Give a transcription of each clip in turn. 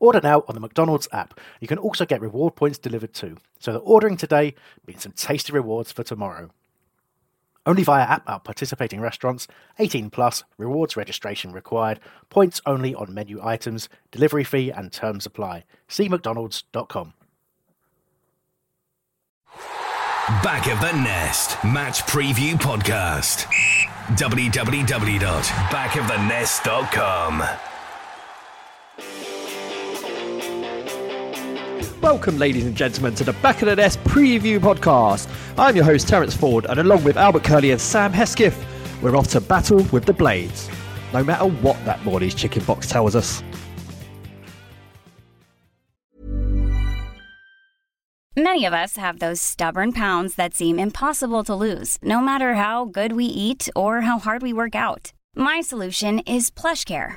Order now on the McDonald's app. You can also get reward points delivered too, so that ordering today means some tasty rewards for tomorrow. Only via app at participating restaurants, 18 plus, rewards registration required, points only on menu items, delivery fee and terms apply. See McDonald's.com. Back of the Nest Match Preview Podcast. www.backofthenest.com. Welcome, ladies and gentlemen, to the Back of the Nest preview podcast. I'm your host, Terence Ford, and along with Albert Curley and Sam Hesketh, we're off to battle with the Blades, no matter what that Morley's chicken box tells us. Many of us have those stubborn pounds that seem impossible to lose, no matter how good we eat or how hard we work out. My solution is PlushCare.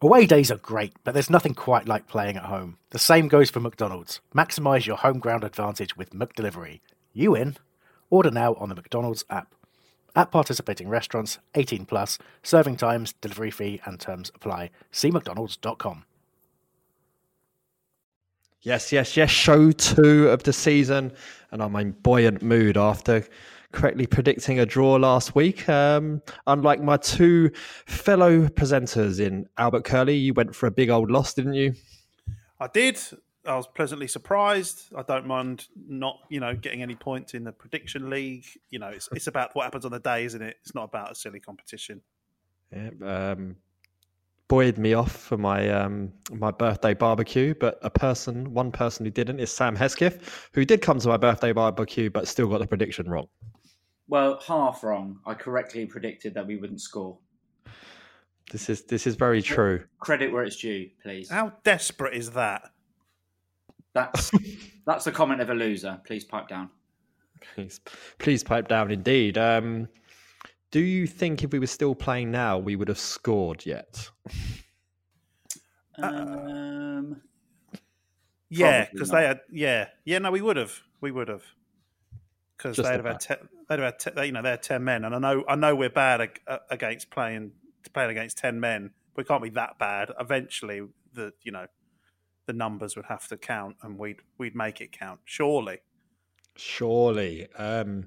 Away days are great, but there's nothing quite like playing at home. The same goes for McDonald's. Maximise your home ground advantage with McDelivery. You in? Order now on the McDonald's app. At participating restaurants, 18 plus, serving times, delivery fee, and terms apply. See McDonald's.com. Yes, yes, yes. Show two of the season, and I'm in buoyant mood after correctly predicting a draw last week. Um, unlike my two fellow presenters in Albert Curley, you went for a big old loss, didn't you? I did. I was pleasantly surprised. I don't mind not, you know, getting any points in the prediction league. You know, it's it's about what happens on the day, isn't it? It's not about a silly competition. Yeah, um, buoyed me off for my um, my birthday barbecue, but a person, one person who didn't, is Sam Hesketh, who did come to my birthday barbecue, but still got the prediction wrong. Well, half wrong. I correctly predicted that we wouldn't score. This is this is very true. Credit where it's due, please. How desperate is that? That's that's the comment of a loser. Please pipe down. Please, please pipe down. Indeed. Um, do you think if we were still playing now, we would have scored yet? Um, Yeah, because they had. Yeah, yeah. No, we would have. We would have. Because they'd have had. Te- they'd have had. Te- you know, they had ten men, and I know. I know we're bad ag- uh, against playing playing against ten men. We can't be that bad. Eventually, the you know, the numbers would have to count, and we'd we'd make it count. Surely. Surely. Um,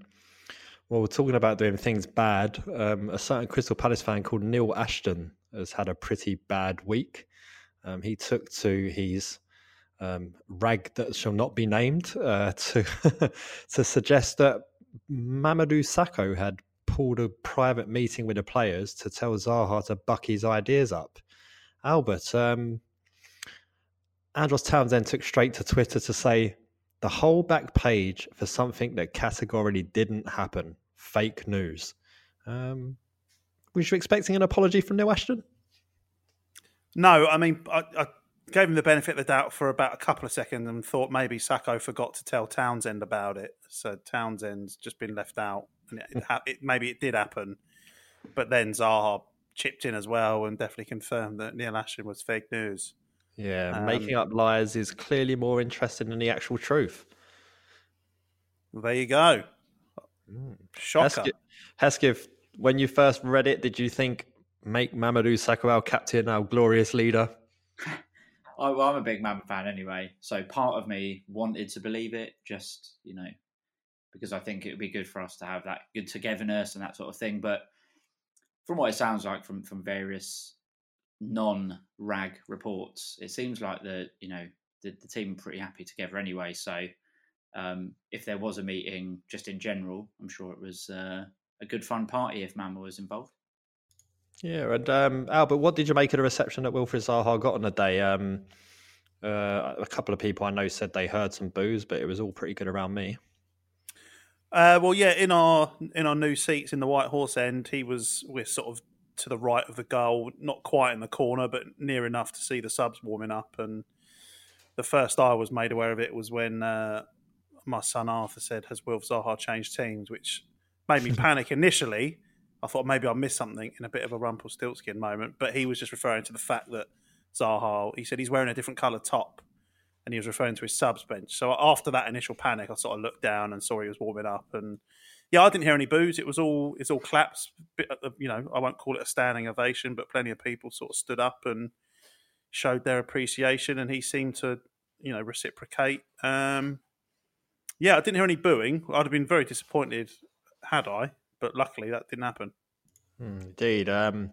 well, we're talking about doing things bad. Um, a certain Crystal Palace fan called Neil Ashton has had a pretty bad week. Um, he took to his um, rag that shall not be named uh, to to suggest that Mamadou Sakho had pulled a private meeting with the players to tell Zaha to buck his ideas up. Albert, um, Andros Townsend then took straight to Twitter to say the whole back page for something that categorically didn't happen. Fake news. Um, was you expecting an apology from Neil Ashton? No, I mean, I, I gave him the benefit of the doubt for about a couple of seconds and thought maybe Sakho forgot to tell Townsend about it. So Townsend's just been left out, and it, it, ha- it maybe it did happen, but then Zaha chipped in as well and definitely confirmed that Neil Ashton was fake news. Yeah, Um, making up lies is clearly more interesting than the actual truth. There you go. Shocker. Hesketh, Hesketh when you first read it, did you think make Mamadou Sakho our captain, our glorious leader? I, well, I'm a big Mamba fan anyway, so part of me wanted to believe it, just you know, because I think it would be good for us to have that good togetherness and that sort of thing. But from what it sounds like from from various non-rag reports, it seems like the you know the, the team are pretty happy together anyway. So um, if there was a meeting, just in general, I'm sure it was uh, a good fun party if Mama was involved. Yeah, and um, Albert, what did you make of the reception that Wilfried Zaha got on the day? Um, uh, a couple of people I know said they heard some boos, but it was all pretty good around me. Uh, well, yeah, in our in our new seats in the White Horse end, he was we're sort of to the right of the goal, not quite in the corner, but near enough to see the subs warming up. And the first I was made aware of it was when uh, my son Arthur said, "Has Wilf Zaha changed teams?" Which made me panic initially. I thought maybe I missed something in a bit of a Rumpelstiltskin moment, but he was just referring to the fact that Zaha. He said he's wearing a different colour top and he was referring to his subs bench. So after that initial panic, I sort of looked down and saw he was warming up, and yeah, I didn't hear any boos. It was all it's all claps. You know, I won't call it a standing ovation, but plenty of people sort of stood up and showed their appreciation, and he seemed to you know reciprocate. Um, yeah, I didn't hear any booing. I'd have been very disappointed had I, but luckily that didn't happen. Hmm, indeed. Um,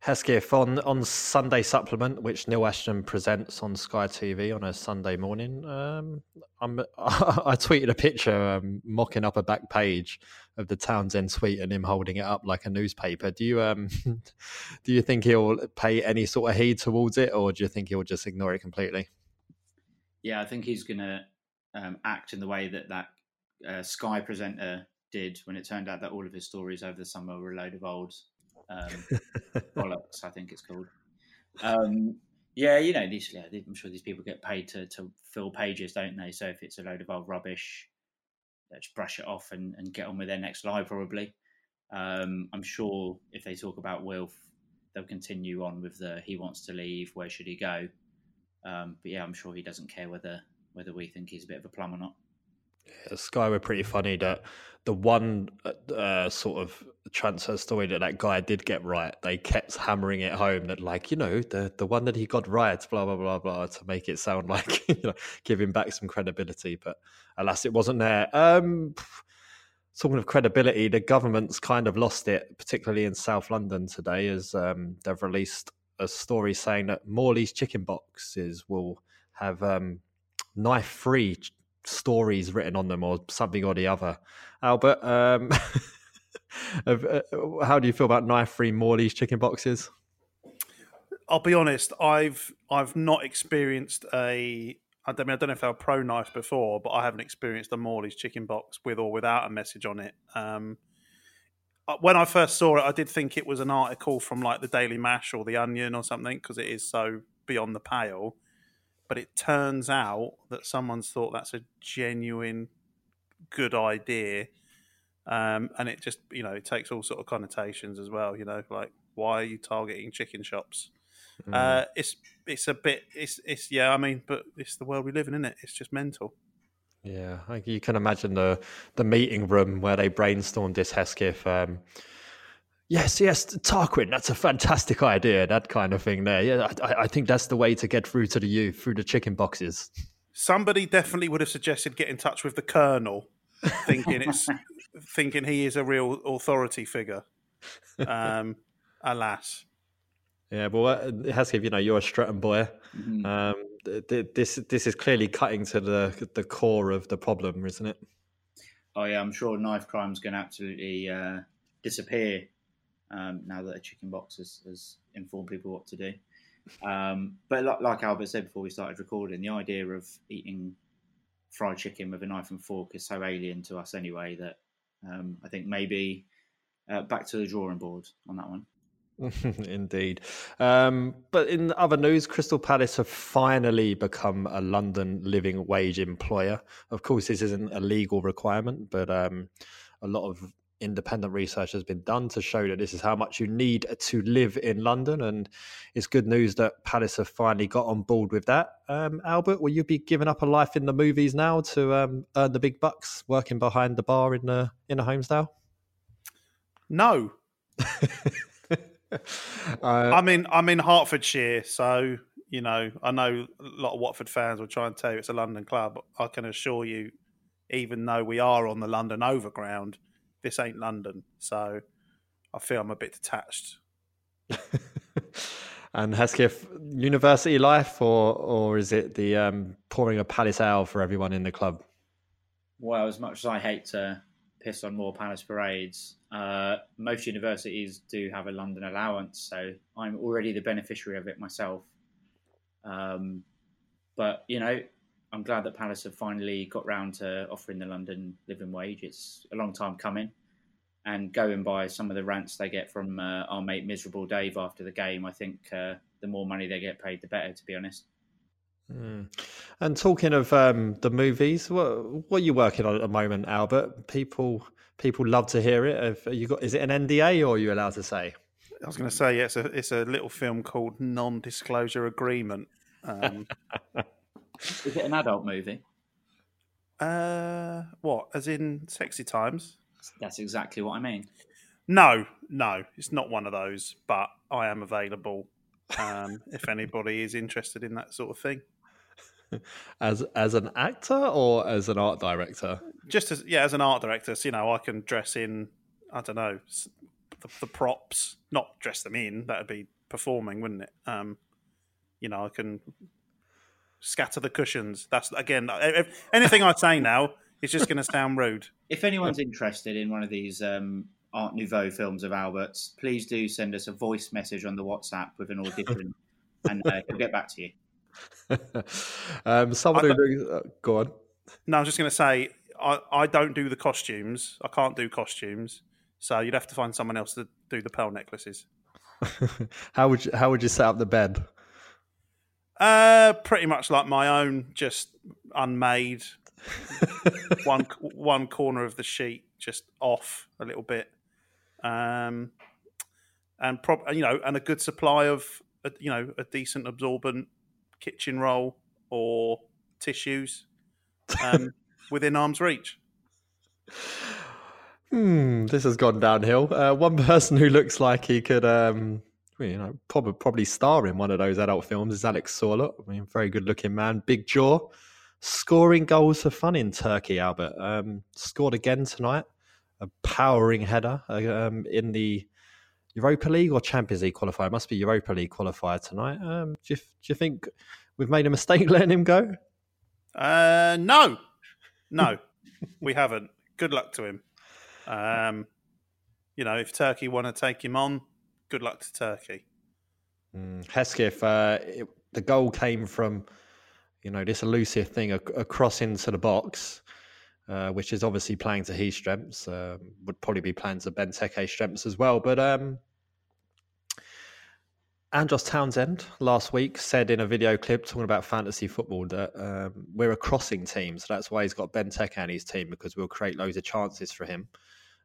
Hesketh on on Sunday supplement, which Neil Ashton presents on Sky TV on a Sunday morning. Um, I'm, I tweeted a picture um, mocking up a back page of the Townsend suite and him holding it up like a newspaper. Do you um, do you think he'll pay any sort of heed towards it, or do you think he'll just ignore it completely? Yeah, I think he's going to um, act in the way that that uh, Sky presenter did when it turned out that all of his stories over the summer were a load of old um, bollocks, I think it's called. Um, yeah, you know, these, yeah, I'm sure these people get paid to, to fill pages, don't they? So if it's a load of old rubbish, let's brush it off and, and get on with their next live, probably. Um, I'm sure if they talk about Wilf, they'll continue on with the he wants to leave, where should he go? Um, but yeah, I'm sure he doesn't care whether whether we think he's a bit of a plum or not. Yeah, Sky were pretty funny that the one uh, uh, sort of transfer story that that guy did get right, they kept hammering it home that like you know the the one that he got right, blah blah blah blah, to make it sound like you know giving back some credibility. But alas, it wasn't there. Um, talking of credibility, the government's kind of lost it, particularly in South London today, as um, they've released a story saying that Morley's chicken boxes will have um, knife-free stories written on them or something or the other. Albert, um, uh, how do you feel about knife-free Morley's chicken boxes? I'll be honest. I've I've not experienced a. I mean, I don't know if they were pro knife before, but I haven't experienced a Morley's chicken box with or without a message on it. Um, uh, when I first saw it, I did think it was an article from like the Daily Mash or the Onion or something because it is so beyond the pale but it turns out that someone's thought that's a genuine good idea um, and it just you know it takes all sort of connotations as well you know like why are you targeting chicken shops? Mm. uh, it's it's a bit it's it's yeah i mean but it's the world we live in isn't it? It's just mental. Yeah you can imagine the the meeting room where they brainstormed this hesketh um, Yes, yes, Tarquin, that's a fantastic idea, that kind of thing there. Yeah, I, I, think that's the way to get through to the youth, through the chicken boxes. Somebody definitely would have suggested get in touch with the Colonel, thinking it's thinking he is a real authority figure. Um, alas. Yeah, well, uh, Hesketh, you know, you're a Streatham boy. Mm-hmm. Um, this this is clearly cutting to the the core of the problem, isn't it? Oh yeah, I'm sure knife crime's going to absolutely uh, disappear um, now that a chicken box has, has, informed people what to do. Um, but like, like, Albert said before we started recording, the idea of eating fried chicken with a knife and fork is so alien to us anyway that um, I think maybe uh, back to the drawing board on that one. Indeed. Um, but in other news, Crystal Palace have finally become a London living wage employer. Of course, this isn't a legal requirement, but um, a lot of independent research has been done to show that this is how much you need to live in London. And it's good news that Palace have finally got on board with that. Um, Albert, will you be giving up a life in the movies now to um, earn the big bucks, working behind the bar in the in a Holmesdale? No, uh, I'm in I'm in Hertfordshire, so you know I know a lot of Watford fans will try and tell you it's a London club. I can assure you, even though we are on the London Overground, this ain't London. So I feel I'm a bit detached. and Hesketh, university life, or or is it the um, pouring a Palace ale for everyone in the club? Well, as much as I hate to piss on more Palace parades, uh, most universities do have a London allowance, so I'm already the beneficiary of it myself. Um, but you know, I'm glad that Palace have finally got round to offering the London living wage. It's a long time coming, and going by some of the rants they get from uh, our mate Miserable Dave after the game, I think uh, the more money they get paid, the better. To be honest. Mm. And talking of um, the movies, what what are you working on at the moment, Albert? People people love to hear it. Have you got? Is it an NDA or are you allowed to say? I was going to say, yeah, it's a it's a little film called Non-Disclosure Agreement. Um, Is it an adult movie? uh, what? As in sexy times? That's exactly what I mean. No, no, it's not one of those. But I am available um, if anybody is interested in that sort of thing. As as an actor or as an art director? Just as yeah, as an art director, so, you know, I can dress in. I don't know the, the props, not dress them in. That'd be performing, wouldn't it? Um, you know, I can scatter the cushions. That's again, if, anything I say now is just going to sound rude. If anyone's interested in one of these um, Art Nouveau films of Albert's, please do send us a voice message on the WhatsApp with an audition, and uh, we'll get back to you. um, someone I who looks, uh, go on. No, I was just going to say I, I don't do the costumes. I can't do costumes, so you'd have to find someone else to do the pearl necklaces. how would you, how would you set up the bed? Uh, pretty much like my own, just unmade. one one corner of the sheet just off a little bit, um, and prob you know, and a good supply of a, you know a decent absorbent kitchen roll or tissues um, within arm's reach. Hmm, this has gone downhill. Uh, one person who looks like he could, um, you know, probably probably star in one of those adult films is Alex Sorloth. I mean, very good looking man, big jaw, scoring goals for fun in Turkey. Albert um, scored again tonight, a powering header uh, um, in the Europa League or Champions League qualifier. It must be Europa League qualifier tonight. Um, do, you, do you think we've made a mistake letting him go? Uh, no, no, we haven't. Good luck to him. Um, you know, if Turkey want to take him on, good luck to Turkey. Mm, Hesketh, uh, it, the goal came from, you know, this elusive thing, a, a cross into the box, uh, which is obviously playing to his strengths. Um, would probably be playing to Benteke's strengths as well. But um, Andros Townsend last week said in a video clip talking about fantasy football that um, we're a crossing team, so that's why he's got Benteke on his team because we'll create loads of chances for him.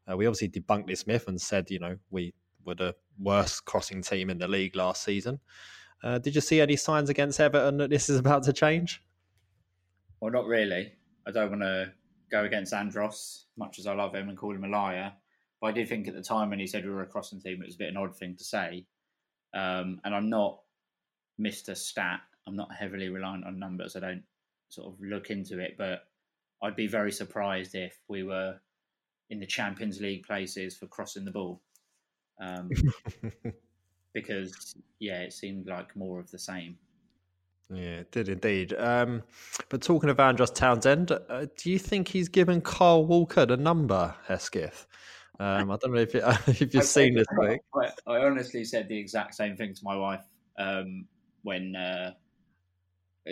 Uh, we obviously debunked this myth and said, you know, we were the worst crossing team in the league last season. Uh, did you see any signs against Everton that this is about to change? Well, not really. I don't want to go against Andros, much as I love him and call him a liar. But I did think at the time when he said we were a crossing team, it was a bit an odd thing to say. Um, and I'm not Mr. Stat. I'm not heavily reliant on numbers. I don't sort of look into it, but I'd be very surprised if we were in the Champions League places for crossing the ball. Um, because, yeah, it seemed like more of the same. Yeah, it did indeed. Um, but talking of Andros Townsend, uh, do you think he's given Kyle Walker the number, Hesketh? Um, I don't know if, it, if you've seen this week. I, I honestly said the exact same thing to my wife um, when uh,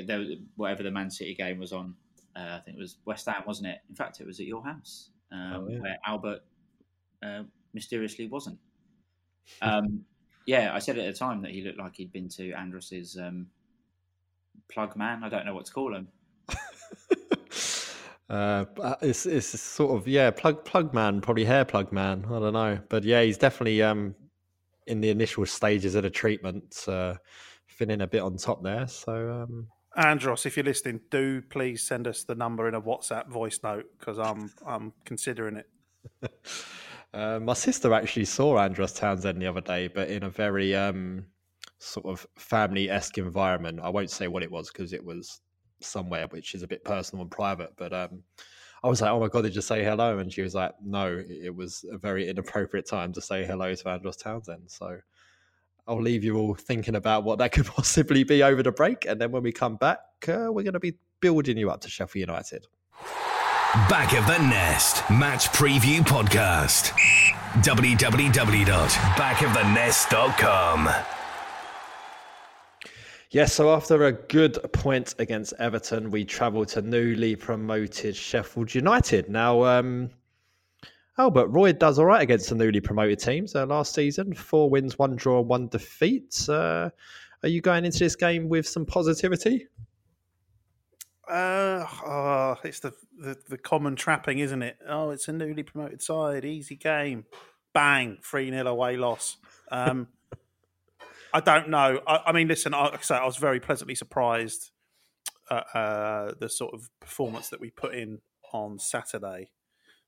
there whatever the Man City game was on. Uh, I think it was West Ham, wasn't it? In fact, it was at your house um, Oh, yeah. where Albert uh, mysteriously wasn't. Um, yeah, I said at the time that he looked like he'd been to Andros's um, plug man. I don't know what to call him. Uh, it's it's sort of yeah, plug plug man, probably hair plug man. I don't know, but yeah, he's definitely um in the initial stages of the treatment, uh, feeling a bit on top there. So um, Andros, if you're listening, do please send us the number in a WhatsApp voice note because I'm I'm considering it. Uh, my sister actually saw Andros Townsend the other day, but in a very um, sort of family esque environment. I won't say what it was because it was somewhere which is a bit personal and private. But um, I was like, "Oh my god, did you say hello?" And she was like, "No, it was a very inappropriate time to say hello to Andros Townsend." So I'll leave you all thinking about what that could possibly be over the break, and then when we come back, uh, we're going to be building you up to Sheffield United. Back of the Nest Match Preview Podcast. www.backofthenest.com. Yes, so after a good point against Everton, we travel to newly promoted Sheffield United. Now, um, Albert Roy does all right against the newly promoted teams uh, last season. Four wins, one draw, one defeat. Uh, are you going into this game with some positivity? Uh, oh, it's the, the, the common trapping, isn't it? Oh, it's a newly promoted side, easy game, bang, three 0 away loss. Um, I don't know. I, I mean, listen, I, I was very pleasantly surprised at uh, the sort of performance that we put in on Saturday.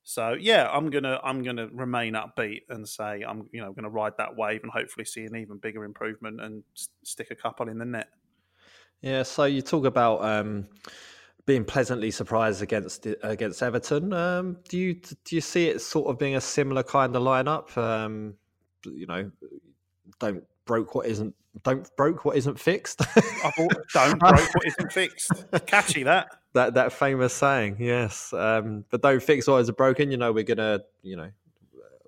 So yeah, I'm gonna I'm gonna remain upbeat and say I'm you know gonna ride that wave and hopefully see an even bigger improvement and stick a couple in the net. Yeah, so you talk about um, being pleasantly surprised against against Everton. Um, do you do you see it sort of being a similar kind of lineup? Um, you know, don't broke what isn't don't broke what isn't fixed. don't broke what isn't fixed. Catchy that. That that famous saying, yes. Um, but don't fix what is broken. You know, we're gonna, you know,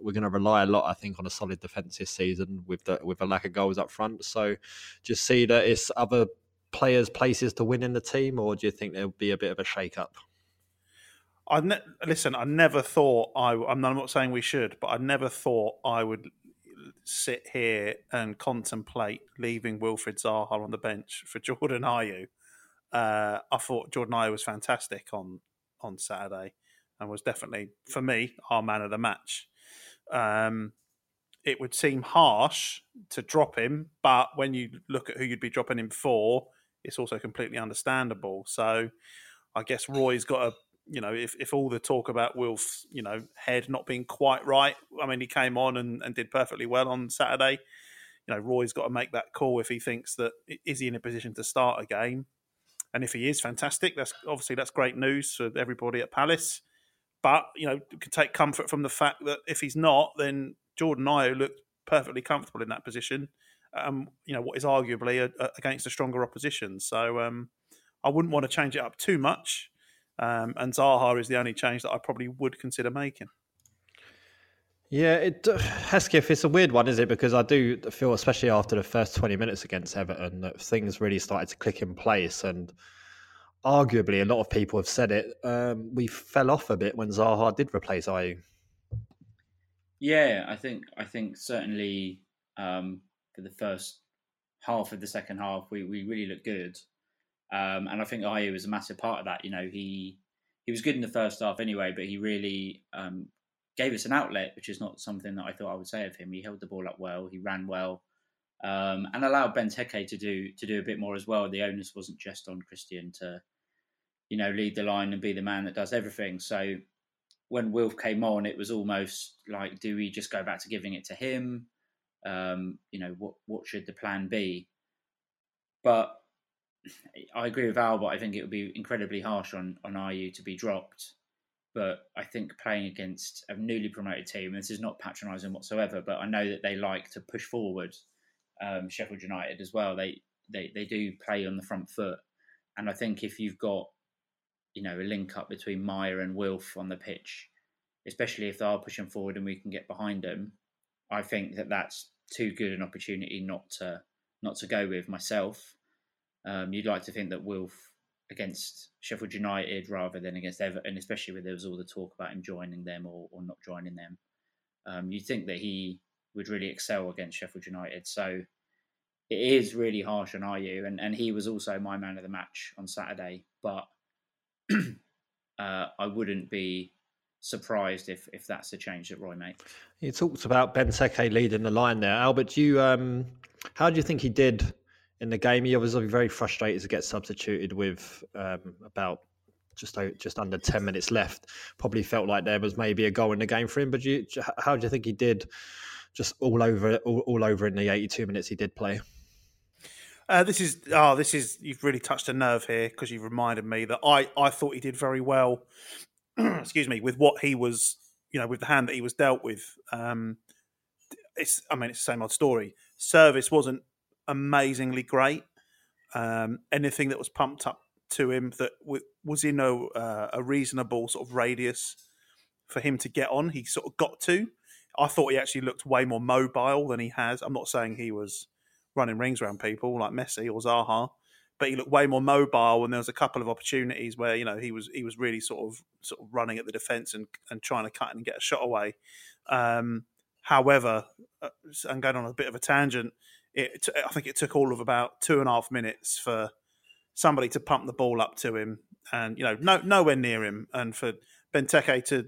we're going to rely a lot, I think, on a solid defence this season with the with a lack of goals up front. So, just see that it's other players' places to win in the team, or do you think there'll be a bit of a shake up? I ne- listen. I never thought I. I'm not saying we should, but I never thought I would sit here and contemplate leaving Wilfried Zaha on the bench for Jordan Ayew. Uh, I thought Jordan Ayew was fantastic on on Saturday and was definitely for me our man of the match. Um, it would seem harsh to drop him, but when you look at who you'd be dropping him for, it's also completely understandable. So I guess Roy's got a you know, if, if all the talk about Wilf's, you know, head not being quite right, I mean, he came on and, and did perfectly well on Saturday. You know, Roy's got to make that call if he thinks that is he in a position to start a game, and if he is, fantastic. That's obviously that's great news for everybody at Palace. But you know, can take comfort from the fact that if he's not, then Jordan Ayew looked perfectly comfortable in that position um, you know, what is arguably a, a, against a stronger opposition. So um, I wouldn't want to change it up too much. Um, and Zaha is the only change that I probably would consider making. Yeah, it Hesketh, it's a weird one, is it? Because I do feel, especially after the first twenty minutes against Everton, that things really started to click in place. And arguably, a lot of people have said it. Um, we fell off a bit when Zaha did replace Ayew. Yeah, I think I think certainly um, for the first half of the second half, we, we really looked good. Um, and I think Ayew was a massive part of that. You know, he he was good in the first half anyway, but he really um, gave us an outlet, which is not something that I thought I would say of him. He held the ball up well, he ran well, um, and allowed Benteke to do to do a bit more as well. The onus wasn't just on Christian to, you know, lead the line and be the man that does everything. So when Wilf came on, it was almost like, do we just go back to giving it to him? Um, you know, what what should the plan be? But I agree with Albert. I think it would be incredibly harsh on on Ayew to be dropped. But I think playing against a newly promoted team, this is not patronising whatsoever, but I know that they like to push forward. Um, Sheffield United as well. They, they they do play on the front foot, and I think if you've got you know a link up between Meyer and Wilf on the pitch, especially if they are pushing forward and we can get behind them, I think that that's too good an opportunity not to not to go with myself. Um, you'd like to think that Wilf against Sheffield United rather than against Everton, especially when there was all the talk about him joining them or, or not joining them. Um, you'd think that he would really excel against Sheffield United. So it is really harsh on Ayew, and, and he was also my man of the match on Saturday. But uh, I wouldn't be surprised if if that's the change that Roy makes. You talked about Benteke leading the line there, Albert. You, um, how do you think he did in the game? He was very frustrated to get substituted with um, about just just under ten minutes left. Probably felt like there was maybe a goal in the game for him. But you, how do you think he did? Just all over, all, all over in the eighty-two minutes he did play. Uh, this is oh, this is you've really touched a nerve here because you've reminded me that I I thought he did very well. excuse me, with what he was, you know, with the hand that he was dealt with. Um, it's I mean it's the same old story. Service wasn't amazingly great. Um, anything that was pumped up to him that w- was in a, uh, a reasonable sort of radius for him to get on, he sort of got to. I thought he actually looked way more mobile than he has. I'm not saying he was running rings around people like Messi or Zaha, but he looked way more mobile. And there was a couple of opportunities where you know he was he was really sort of sort of running at the defence and and trying to cut and get a shot away. Um, however, uh, I'm going on a bit of a tangent. It, I think it took all of about two and a half minutes for somebody to pump the ball up to him, and you know, no, nowhere near him, and for Benteke to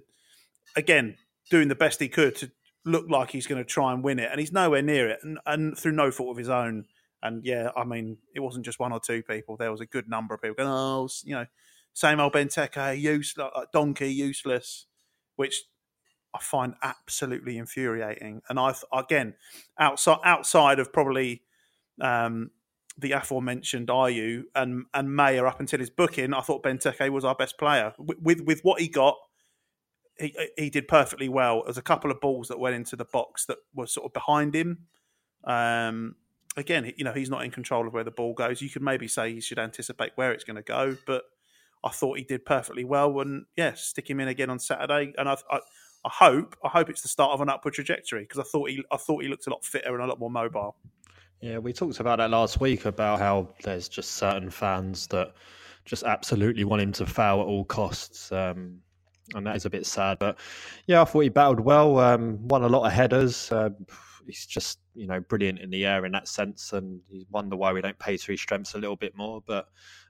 again doing the best he could to look like he's going to try and win it, and he's nowhere near it, and, and through no fault of his own. And yeah, I mean, it wasn't just one or two people. There was a good number of people going, "Oh, you know, same old Benteke, useless, donkey, useless," which I find absolutely infuriating. And I, again, outside outside of probably um, the aforementioned Ayew and and Meyer up until his booking, I thought Benteke was our best player with, with, with what he got he he did perfectly well. There's a couple of balls that went into the box that were sort of behind him. Um, again, you know, he's not in control of where the ball goes. You could maybe say he should anticipate where it's going to go, but I thought he did perfectly well. And yeah, stick him in again on Saturday. And I, I, I hope, I hope it's the start of an upward trajectory because I thought he, I thought he looked a lot fitter and a lot more mobile. Yeah, we talked about that last week about how there's just certain fans that just absolutely want him to foul at all costs. Um, and that is a bit sad. But yeah, I thought he battled well, um, won a lot of headers. Uh, he's just you know brilliant in the air in that sense, and you wonder why we don't play to his strengths a little bit more. But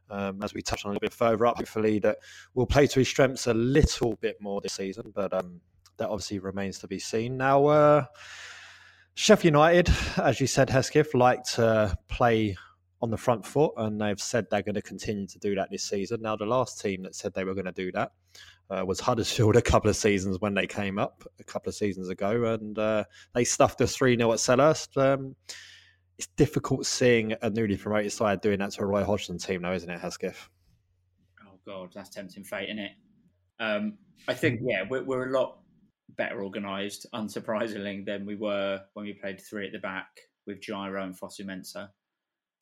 um, as we touch on a little bit further up, hopefully that we'll play to his strengths a little bit more this season. But um, that obviously remains to be seen. Now, uh, Sheffield United, as you said, Hesketh, like to play on the front foot, and they've said they're going to continue to do that this season. Now, the last team that said they were going to do that uh, was Huddersfield a couple of seasons when they came up a couple of seasons ago, and uh, they stuffed us 3 0 at Selhurst. Um, it's difficult seeing a newly promoted side doing that to a Roy Hodgson team, though, isn't it, Hesketh? Oh, God, that's tempting fate, isn't it? Um, I think, yeah, we're, we're a lot better organised, unsurprisingly, than we were when we played three at the back with Jairo and Fosu Mensah.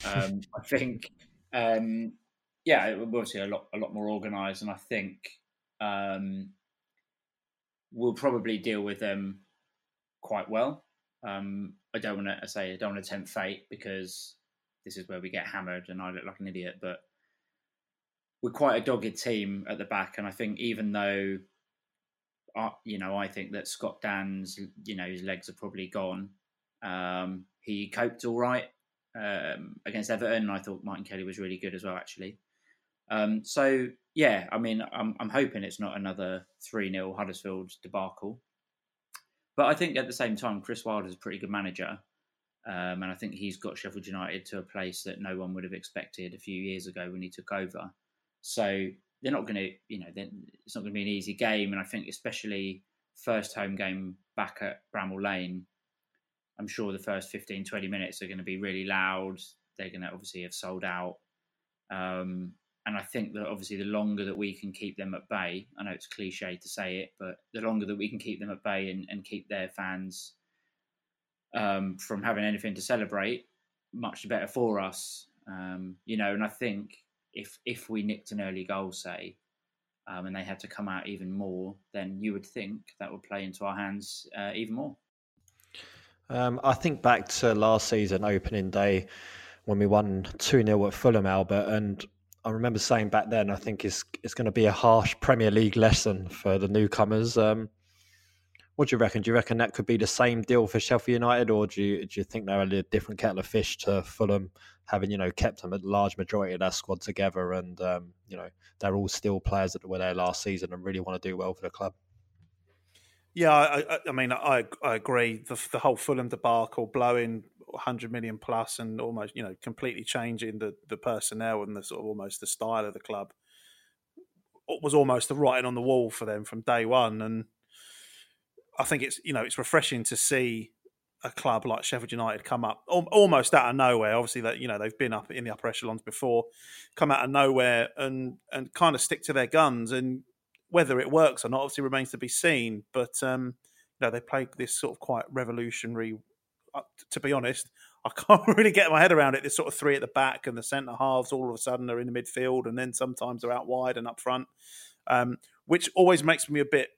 Um, I think, um, yeah, we're obviously a lot, a lot more organised, and I think um, we'll probably deal with them quite well. Um, I don't want to say I don't want to tempt fate because this is where we get hammered and I look like an idiot. But we're quite a dogged team at the back, and I think even though, uh, you know, I think that Scott Dann's, you know, his legs are probably gone. Um, he coped all right um, against Everton. I thought Martin Kelly was really good as well, actually. Um, so yeah, I mean, I'm, I'm hoping it's not another three 0 Huddersfield debacle. But I think at the same time, Chris Wilder is a pretty good manager, um, and I think he's got Sheffield United to a place that no one would have expected a few years ago when he took over. So they're not going to, you know, it's not going to be an easy game, and I think especially first home game back at Bramall Lane, I'm sure the first 15, 20 minutes are going to be really loud. They're going to obviously have sold out. Um, and I think that obviously the longer that we can keep them at bay, I know it's cliche to say it, but the longer that we can keep them at bay and, and keep their fans um, from having anything to celebrate, much better for us. Um, you know, and I think if if we nicked an early goal, say, um, and they had to come out even more, then you would think that would play into our hands uh, even more. Um, I think back to last season opening day when we won 2 0 at Fulham, Albert, and I remember saying back then, I think it's it's going to be a harsh Premier League lesson for the newcomers. Um, what do you reckon? Do you reckon that could be the same deal for Sheffield United, or do you do you think they're a different kettle of fish to Fulham, having you know kept a large majority of their squad together, and um, you know they're all still players that were there last season and really want to do well for the club? Yeah, I, I, mean, I, I agree. The, the whole Fulham debacle, blowing 100 million plus and almost you know completely changing the the personnel and the sort of almost the style of the club was almost the writing on the wall for them from day one. And I think it's you know it's refreshing to see a club like Sheffield United come up almost out of nowhere. Obviously, that you know they've been up in the upper echelons before, come out of nowhere and and kind of stick to their guns. And whether it works or not, obviously remains to be seen. But um, you know they played this sort of quite revolutionary. To be honest, I can't really get my head around it. This sort of three at the back and the centre halves all of a sudden are in the midfield, and then sometimes they're out wide and up front, um, which always makes me a bit,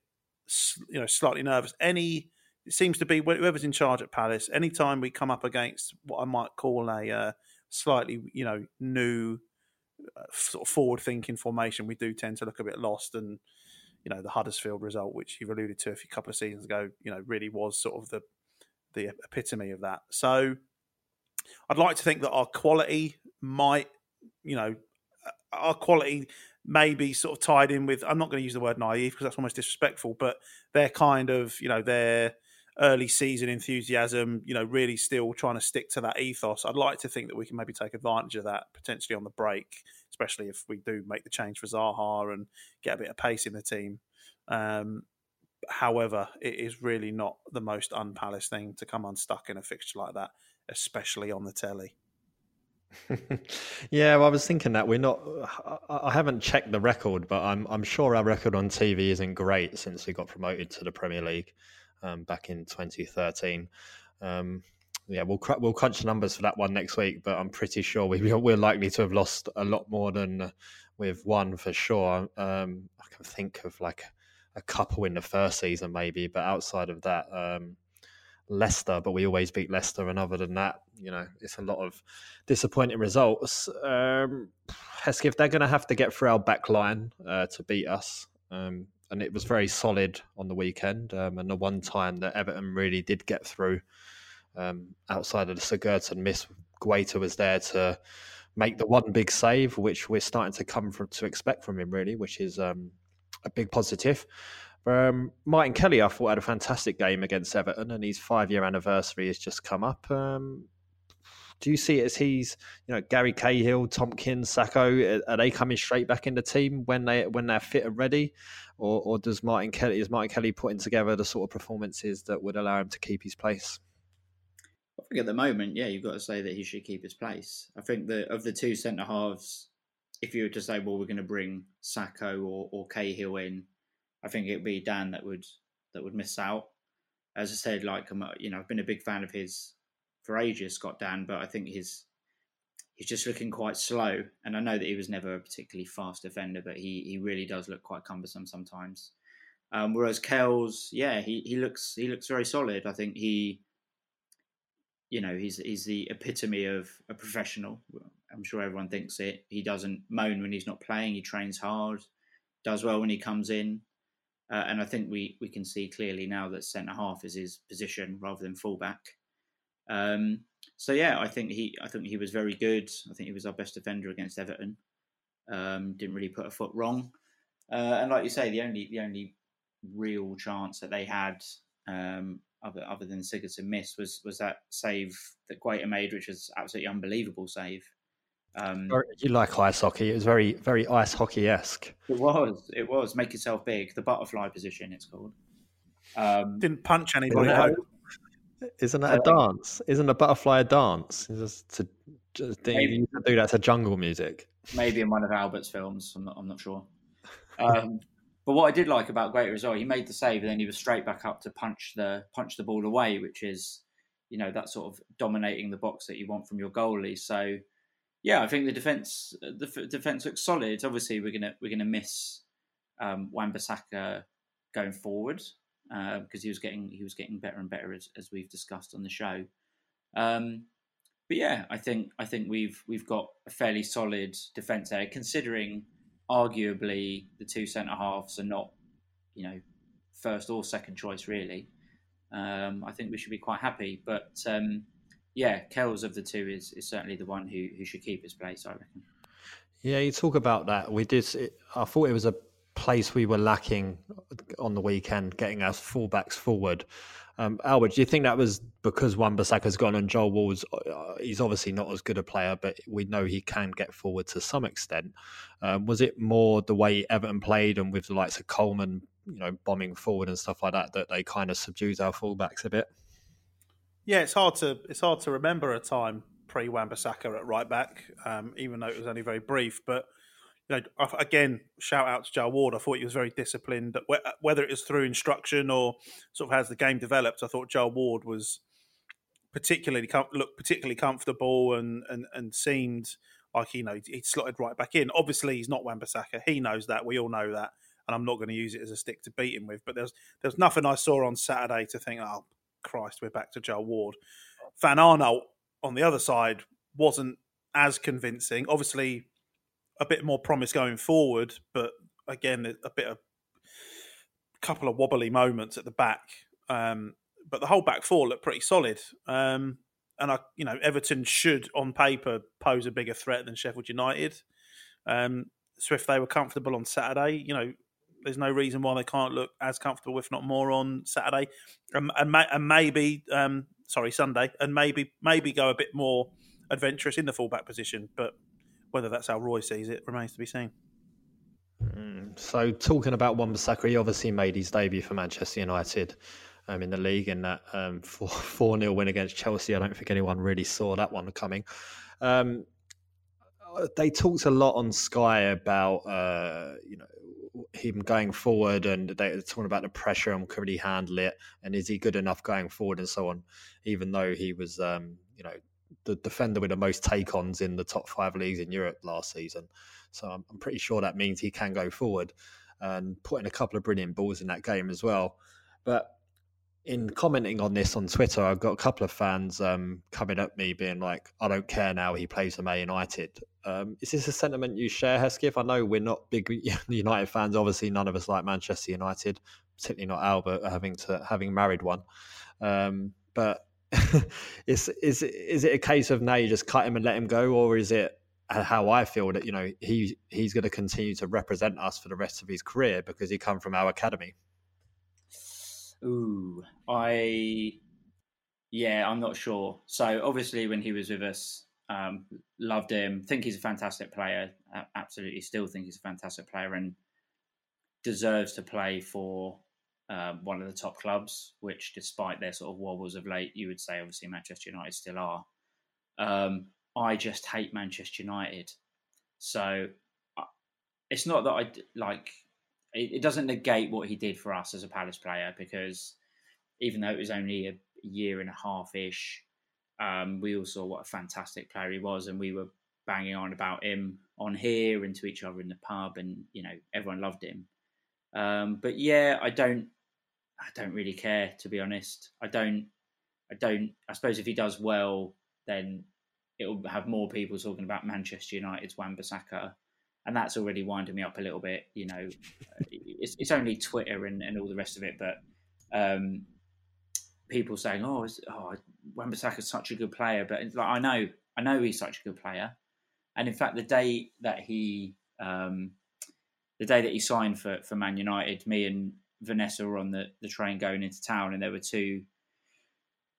you know, slightly nervous. Any it seems to be whoever's in charge at Palace. Anytime we come up against what I might call a uh, slightly, you know, new uh, sort of forward-thinking formation, we do tend to look a bit lost. And you know, the Huddersfield result, which you've alluded to a few couple of seasons ago, you know, really was sort of the the epitome of that. So, I'd like to think that our quality might, you know, our quality may be sort of tied in with. I'm not going to use the word naive because that's almost disrespectful, but they're kind of, you know, they're early season enthusiasm, you know, really still trying to stick to that ethos. I'd like to think that we can maybe take advantage of that potentially on the break, especially if we do make the change for Zaha and get a bit of pace in the team. Um, however, it is really not the most unpalace thing to come unstuck in a fixture like that, especially on the telly. yeah, well, I was thinking that we're not. I haven't checked the record, but I'm I'm sure our record on TV isn't great since we got promoted to the Premier League um, back in 2013. Um, yeah, we'll cr- we'll crunch the numbers for that one next week, but I'm pretty sure we we're likely to have lost a lot more than we've won for sure. Um, I can think of like a couple in the first season maybe, but outside of that, um, Leicester. But we always beat Leicester, and other than that, you know, it's a lot of disappointing results. Um, Hesketh, they're going to have to get through our back line uh, to beat us. Um, and it was very solid on the weekend. Um, and the one time that Everton really did get through, um, outside of the Sigurdsson miss, Guaita was there to make the one big save, which we're starting to come from to expect from him, really, which is um, a big positive. Um, Martin Kelly, I thought, had a fantastic game against Everton, and his five-year anniversary has just come up. Um, do you see it as he's, you know, Gary Cahill, Tomkins, Sakho? Are they coming straight back in the team when they when they're fit and ready, or or does Martin Kelly is Martin Kelly putting together the sort of performances that would allow him to keep his place? I think at the moment, yeah, you've got to say that he should keep his place. I think that of the two centre halves, if you were to say, well, we're going to bring Sakho or, or Cahill in, I think it'd be Dann that would that would miss out. As I said, like I'm, you know, I've been a big fan of his for ages, Scott Dann, but I think he's he's just looking quite slow. And I know that he was never a particularly fast defender, but he he really does look quite cumbersome sometimes. Um, whereas Kells, yeah, he, he looks he looks very solid. I think he, you know, he's he's the epitome of a professional. I'm sure everyone thinks it. He doesn't moan when he's not playing. He trains hard, does well when he comes in, uh, and I think we we can see clearly now that centre half is his position rather than fullback. Um, so yeah, I think he I think he was very good. I think he was our best defender against Everton. Um, didn't really put a foot wrong. Uh, and like you say, the only the only real chance that they had, um, other other than Sigurdsson miss, was was that save that Guaita made, which was absolutely unbelievable save. Um, you like ice hockey? It was very very ice hockey esque. It was. It was. Make yourself big. The butterfly position. It's called. Um, Didn't punch anybody. Isn't that a dance? Isn't a butterfly a dance? Just to, just maybe, do that to jungle music. Maybe in one of Albert's films. I'm not. I'm not sure. Um, but what I did like about Guaita as well, he made the save and then he was straight back up to punch the punch the ball away, which is, you know, that sort of dominating the box that you want from your goalie. So, yeah, I think the defense the defense looks solid. Obviously, we're gonna we're gonna miss um, Wan-Bissaka going forward because uh, he was getting he was getting better and better as, as we've discussed on the show. Um, but yeah, I think I think we've we've got a fairly solid defence there, considering arguably the two centre halves are not, you know, first or second choice really. Um, I think we should be quite happy. But um, yeah, Kells of the two is, is certainly the one who, who should keep his place, I reckon. Yeah, you talk about that. We did. It, I thought it was a place we were lacking on the weekend, getting our fullbacks forward. Um, Albert, do you think that was because Wan Bissaka's gone and Joel Ward's, uh, he's obviously not as good a player, but we know he can get forward to some extent. Um, was it more the way Everton played and with the likes of Coleman, you know, bombing forward and stuff like that, that they kind of subdued our fullbacks a bit? Yeah, it's hard to it's hard to remember a time pre Wan-Bissaka at right back, um, even though it was only very brief. But you know, again, shout out to Joe Ward. I thought he was very disciplined. Whether it was through instruction or sort of as the game developed, I thought Joe Ward was particularly looked particularly comfortable and and and seemed like you know he slotted right back in. Obviously, he's not Wan-Bissaka. He knows that. We all know that, and I'm not going to use it as a stick to beat him with. But there's there's nothing I saw on Saturday to think, oh Christ, we're back to Joel Ward. Van Aanholt on the other side wasn't as convincing. Obviously, a bit more promise going forward, but again, a bit of a couple of wobbly moments at the back. Um, but the whole back four looked pretty solid. Um, and I, you know, Everton should, on paper, pose a bigger threat than Sheffield United. Um, so if they were comfortable on Saturday, you know, there's no reason why they can't look as comfortable, if not more, on Saturday, and, and, and maybe, um, sorry, Sunday, and maybe maybe go a bit more adventurous in the fullback position. But whether that's how Roy sees it remains to be seen. Mm, so, talking about Wan-Bissaka, he obviously made his debut for Manchester United um, in the league in that um, 4 0 win against Chelsea. I don't think anyone really saw that one coming. Um, they talked a lot on Sky about, uh, you know, him going forward and they were talking about the pressure and could he handle it and is he good enough going forward and so on even though he was um, you know the defender with the most take ons in the top five leagues in Europe last season. So I'm, I'm, pretty sure that means he can go forward and put in a couple of brilliant balls in that game as well. But in commenting on this on Twitter, I've got a couple of fans um, coming at me being like, I don't care now he plays for Man United. Um, is this a sentiment you share, Hesketh? I know we're not big United fans. Obviously, none of us like Manchester United, particularly not Albert, having to having married one. Um, but is is is it a case of now you just cut him and let him go, or is it how I feel that you know he he's going to continue to represent us for the rest of his career because he come from our academy? Ooh, I yeah, I'm not sure. So obviously, when he was with us, um, loved him. Think he's a fantastic player. Absolutely, still think he's a fantastic player and deserves to play for um, one of the top clubs, which, despite their sort of wobbles of late, you would say obviously Manchester United still are. Um, I just hate Manchester United. So it's not that I like. It, it, doesn't negate what he did for us as a Palace player because even though it was only a year and a half ish, um, we all saw what a fantastic player he was, and we were banging on about him on here and to each other in the pub, and you know everyone loved him. Um, but yeah, I don't. I don't really care to be honest. I don't. I don't. I suppose if he does well, then it'll have more people talking about Manchester United's Wan-Bissaka, and that's already winding me up a little bit. You know, it's, it's only Twitter and, and all the rest of it, but um, people saying, "Oh, oh Wan-Bissaka's such a good player," but like I know, I know he's such a good player, and in fact, the day that he um, the day that he signed for for Man United, me and Vanessa were on the, the train going into town, and there were two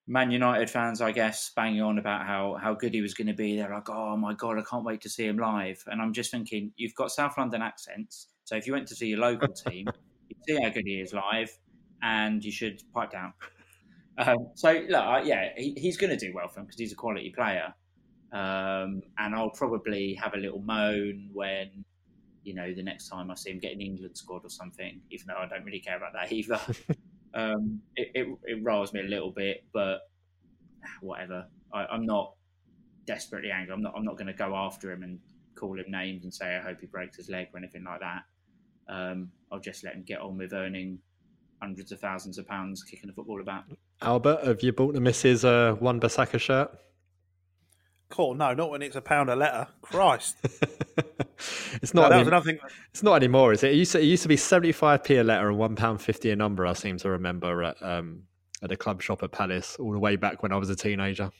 Man United fans, I guess, banging on about how how good he was going to be. They're like, "Oh my god, I can't wait to see him live." And I'm just thinking, you've got South London accents, so if you went to see your local team, you'd see how good he is live, and you should pipe down. Um, so look, yeah, he, he's going to do well for him because he's a quality player. Um, and I'll probably have a little moan when you know, the next time I see him get an England squad or something, even though I don't really care about that either. um, it, it, it riles me a little bit, but whatever. I, am not desperately angry. I'm not. I'm not going to go after him and call him names and say I hope he breaks his leg or anything like that. Um, I'll just let him get on with earning hundreds of thousands of pounds kicking a football about. Albert, have you bought the missus uh, Wan-Bissaka shirt? Cool. No, not when it's a pound a letter. Christ. it's not. No, any, nothing... It's not anymore, is it? It used to, it used to be seventy five p a letter and one pound fifty a number. I seem to remember at um, at a club shop at Palace all the way back when I was a teenager.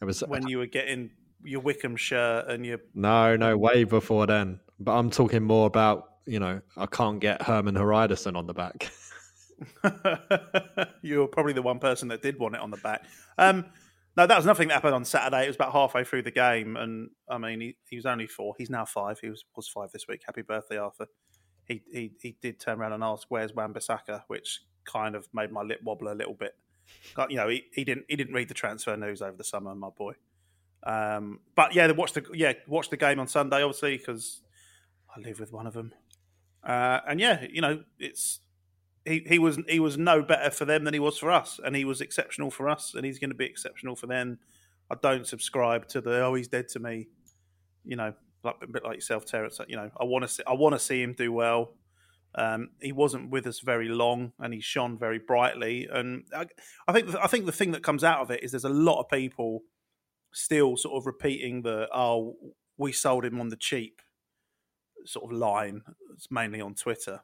It was when you were getting your Wickham shirt and your no, no, way before then. But I'm talking more about you know I can't get Herman Hreiðarsson on the back. you were probably the one person that did want it on the back. Um, no, that was nothing that happened on Saturday. It was about halfway through the game, and I mean, he, he was only four. He's now five. He was was five this week. Happy birthday, Arthur. He he he did turn around and ask, "Where's Wan-Bissaka?" which kind of made my lip wobble a little bit. You know, he, he didn't he didn't read the transfer news over the summer, my boy. Um, but yeah, watch the yeah watch the game on Sunday, obviously, because I live with one of them. Uh, and yeah, you know, it's he, he was he was no better for them than he was for us, and he was exceptional for us, and he's going to be exceptional for them. I don't subscribe to the oh he's dead to me, you know, like a bit like yourself, Terence. You know, I want to see I want to see him do well. Um, he wasn't with us very long, and he shone very brightly. And I, I think I think the thing that comes out of it is there's a lot of people still sort of repeating the oh we sold him on the cheap sort of line. It's mainly on Twitter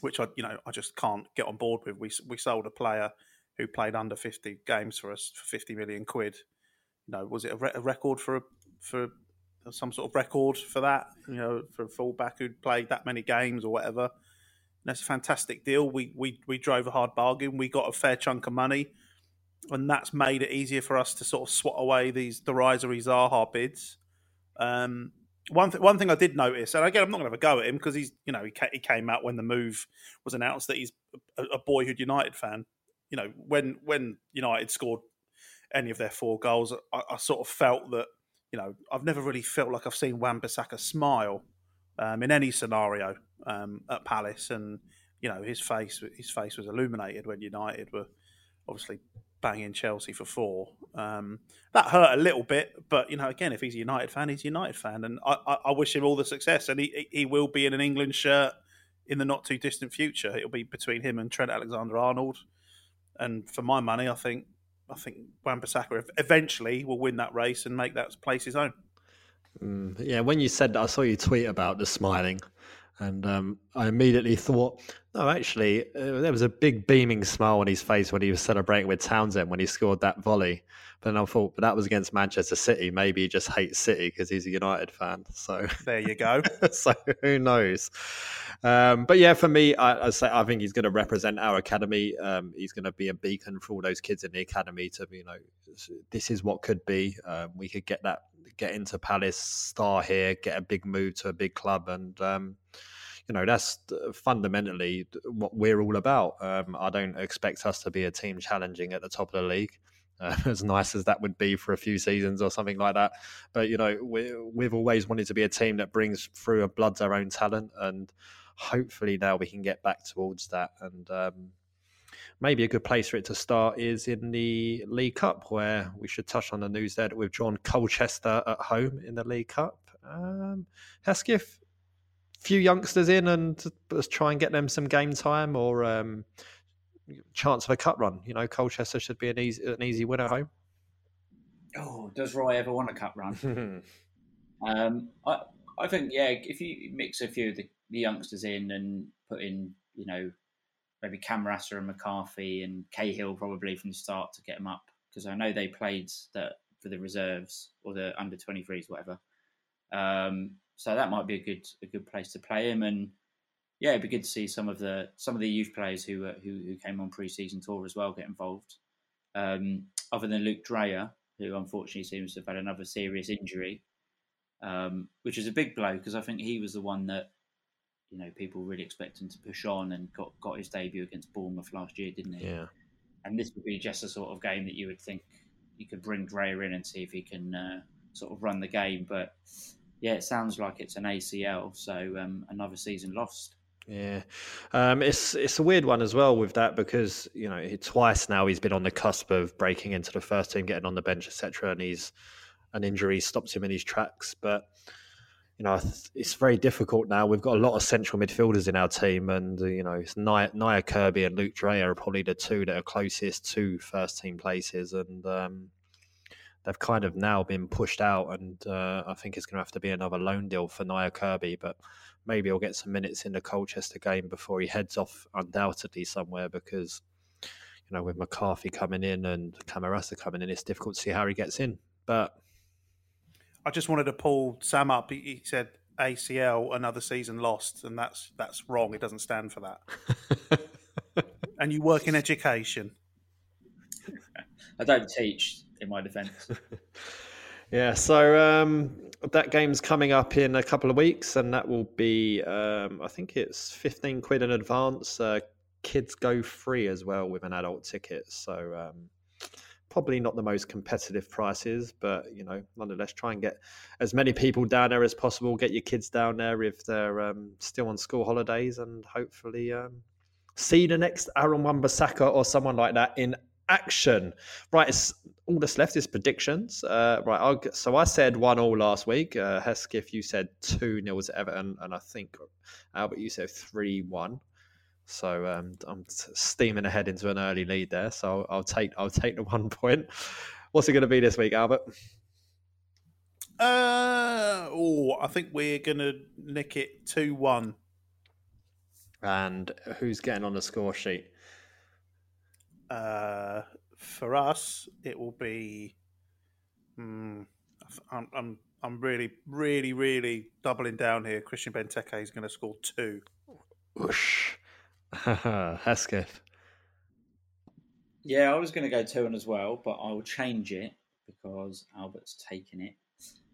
which I you know I just can't get on board with. We we sold a player who played under fifty games for us for fifty million quid. You know, was it a, re- a record for a, for some sort of record for that? You know, for a fullback who'd played that many games or whatever. that's a fantastic deal. We we we drove a hard bargain. We got a fair chunk of money, and that's made it easier for us to sort of swat away these derisory Zaha bids. Um, one th- one thing I did notice, and again, I'm not going to have a go at him because he's you know he, ca- he came out when the move was announced that he's a, a boyhood United fan. You know when when United scored any of their four goals, I, I, sort of felt that you know I've never really felt like I've seen Wan-Bissaka smile um, in any scenario um, at Palace, and you know his face his face was illuminated when United were obviously banging Chelsea for four. Um, that hurt a little bit, but you know, again, if he's a United fan, he's a United fan, and I, I, I wish him all the success. And he he will be in an England shirt in the not too distant future. It'll be between him and Trent Alexander-Arnold. And for my money, I think I think Wan-Bissaka eventually will win that race and make that place his own. Mm, yeah, when you said I saw you tweet about the smiling. And um, I immediately thought, no, actually, uh, there was a big beaming smile on his face when he was celebrating with Townsend when he scored that volley. But then I thought, but that was against Manchester City. Maybe he just hates City because he's a United fan. So there you go. so who knows? Um, but yeah, for me, I, I, say I think he's going to represent our academy. Um, he's going to be a beacon for all those kids in the academy to, be, you know, this is what could be. Um, we could get that, get into Palace, star here, get a big move to a big club, and um, you know that's fundamentally what we're all about. Um, I don't expect us to be a team challenging at the top of the league. Uh, as nice as that would be for a few seasons or something like that, but you know we, we've always wanted to be a team that brings through a bloods our own talent, and hopefully now we can get back towards that. And um, maybe a good place for it to start is in the League Cup, where we should touch on the news there that we've drawn Colchester at home in the League Cup. Um, Hesketh, few youngsters in and let's try and get them some game time or um, chance of a cup run. You know, Colchester should be an easy an easy win at home. Oh, does Roy ever want a cup run? um, I I think yeah, if you mix a few of the, the, youngsters in and put in, you know, maybe Camarasa and McCarthy and Cahill probably from the start to get them up because I know they played that for the reserves or the under 23s, whatever. Um, so that might be a good a good place to play him. And yeah, it'd be good to see some of the some of the youth players who uh, who, who came on pre-season tour as well get involved. Um, other than Luke Dreher, who unfortunately seems to have had another serious injury, um, which is a big blow because I think he was the one that you know people really expecting to push on and got got his debut against Bournemouth last year, didn't he? Yeah. And this would be just a sort of game that you would think you could bring Dreher in and see if he can uh, sort of run the game, but yeah, it sounds like it's an ACL, so um, another season lost. Yeah, um, it's it's a weird one as well with that because you know twice now he's been on the cusp of breaking into the first team, getting on the bench, etc. And he's an injury stops him in his tracks. But you know it's very difficult now. We've got a lot of central midfielders in our team, and you know it's Nya, Nya Kirby and Luke Dreher are probably the two that are closest to first team places, and um, they've kind of now been pushed out, and uh, I think it's going to have to be another loan deal for Nya Kirby. But maybe he'll get some minutes in the Colchester game before he heads off undoubtedly somewhere because you know with McCarthy coming in and Camarasa coming in, it's difficult to see how he gets in. But I just wanted to pull Sam up. He, said ACL, another season lost, and that's that's wrong. It doesn't stand for that. and you work in education. I don't teach, in my defence. yeah, so um, that game's coming up in a couple of weeks, and that will be, um, I think it's 15 quid in advance. Uh, kids go free as well with an adult ticket. So um, probably not the most competitive prices, but you know, nonetheless, try and get as many people down there as possible. Get your kids down there if they're um, still on school holidays, and hopefully um, see the next Aaron Wan-Bissaka or someone like that in action. Right, it's, all that's left is predictions. Uh, right, I'll, so I said one all last week. Uh, Hesketh, you said two nil to Everton, and I think Albert, you said three one. So um, I'm steaming ahead into an early lead there. So I'll, I'll take I'll take the one point. What's it going to be this week, Albert? Uh, oh, I think we're going to nick it two one. And who's getting on the score sheet? Uh, for us, it will be. Hmm, I'm, I'm, I'm really, really, really doubling down here. Christian Benteke is going to score two. Whoosh. Hesketh. Yeah, I was going to go two and as well, but I'll change it because Albert's taken it.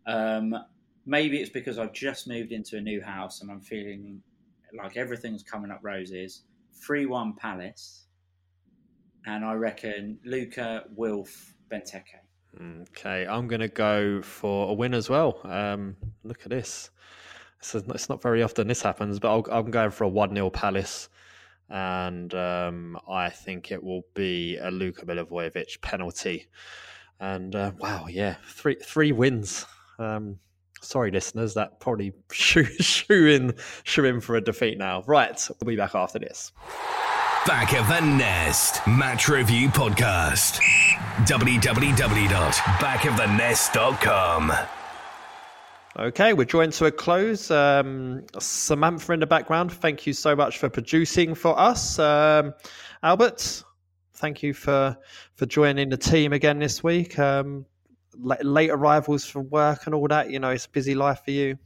Um, maybe it's because I've just moved into a new house and I'm feeling like everything's coming up roses. 3 1 Palace. And I reckon Luka, Wilf, Benteke. Okay, I'm going to go for a win as well. Um, look at this. It's not very often this happens, but i am going for a 1 0 Palace and um, I think it will be a Luka Milivojevic penalty. And uh, wow, yeah, three three wins. Um, sorry, listeners, that probably shoe, shoe in in for a defeat now. Right, we'll be back after this. Back of the Nest Match Review Podcast. www.backofthenest.com. Okay, we're joined to a close. Um, Samantha in the background, thank you so much for producing for us. Um, Albert, thank you for for joining the team again this week. Um, late arrivals from work and all that. You know, it's a busy life for you. What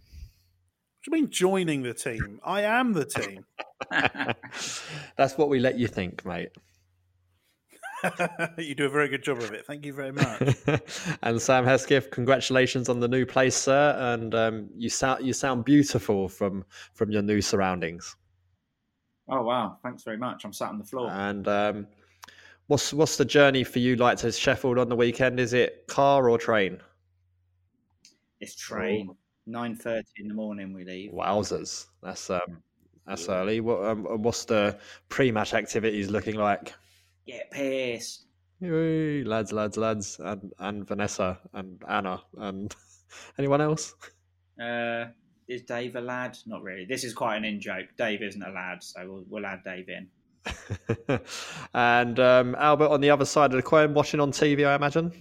do you mean joining the team? I am the team. That's what we let you think, mate. you do a very good job of it. Thank you very much. and Sam Hesketh, congratulations on the new place, sir. And um, you sound you sound beautiful from from your new surroundings. Oh wow! Thanks very much. I'm sat on the floor. And um, what's what's the journey for you like to Sheffield on the weekend? Is it car or train? It's train. Nine thirty in the morning we leave. Wowzers! That's um, that's early. What um, what's the pre-match activities looking like? Get pissed. Hey, lads, lads, lads, and and Vanessa and Anna and anyone else? Uh, is Dave a lad? Not really. This is quite an in joke. Dave isn't a lad, so we'll, we'll add Dave in. and um, Albert on the other side of the coin, watching on TV, I imagine.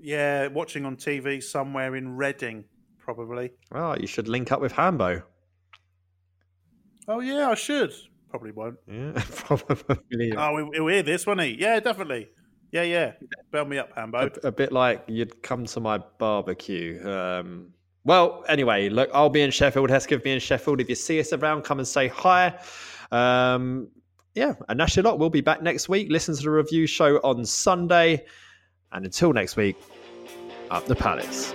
Yeah, watching on TV somewhere in Reading, probably. Oh, you should link up with Hambo. Oh yeah, I should. Probably won't. Yeah, probably. Oh, he'll hear this, won't he? Yeah, definitely. Yeah, yeah. Bell me up, Hambo. A, a bit like you'd come to my barbecue. Um, well, anyway, look, I'll be in Sheffield. Hesketh be in Sheffield. If you see us around, come and say hi. Um, yeah, and that's your lot. We'll be back next week. Listen to the review show on Sunday. And until next week, up the palace.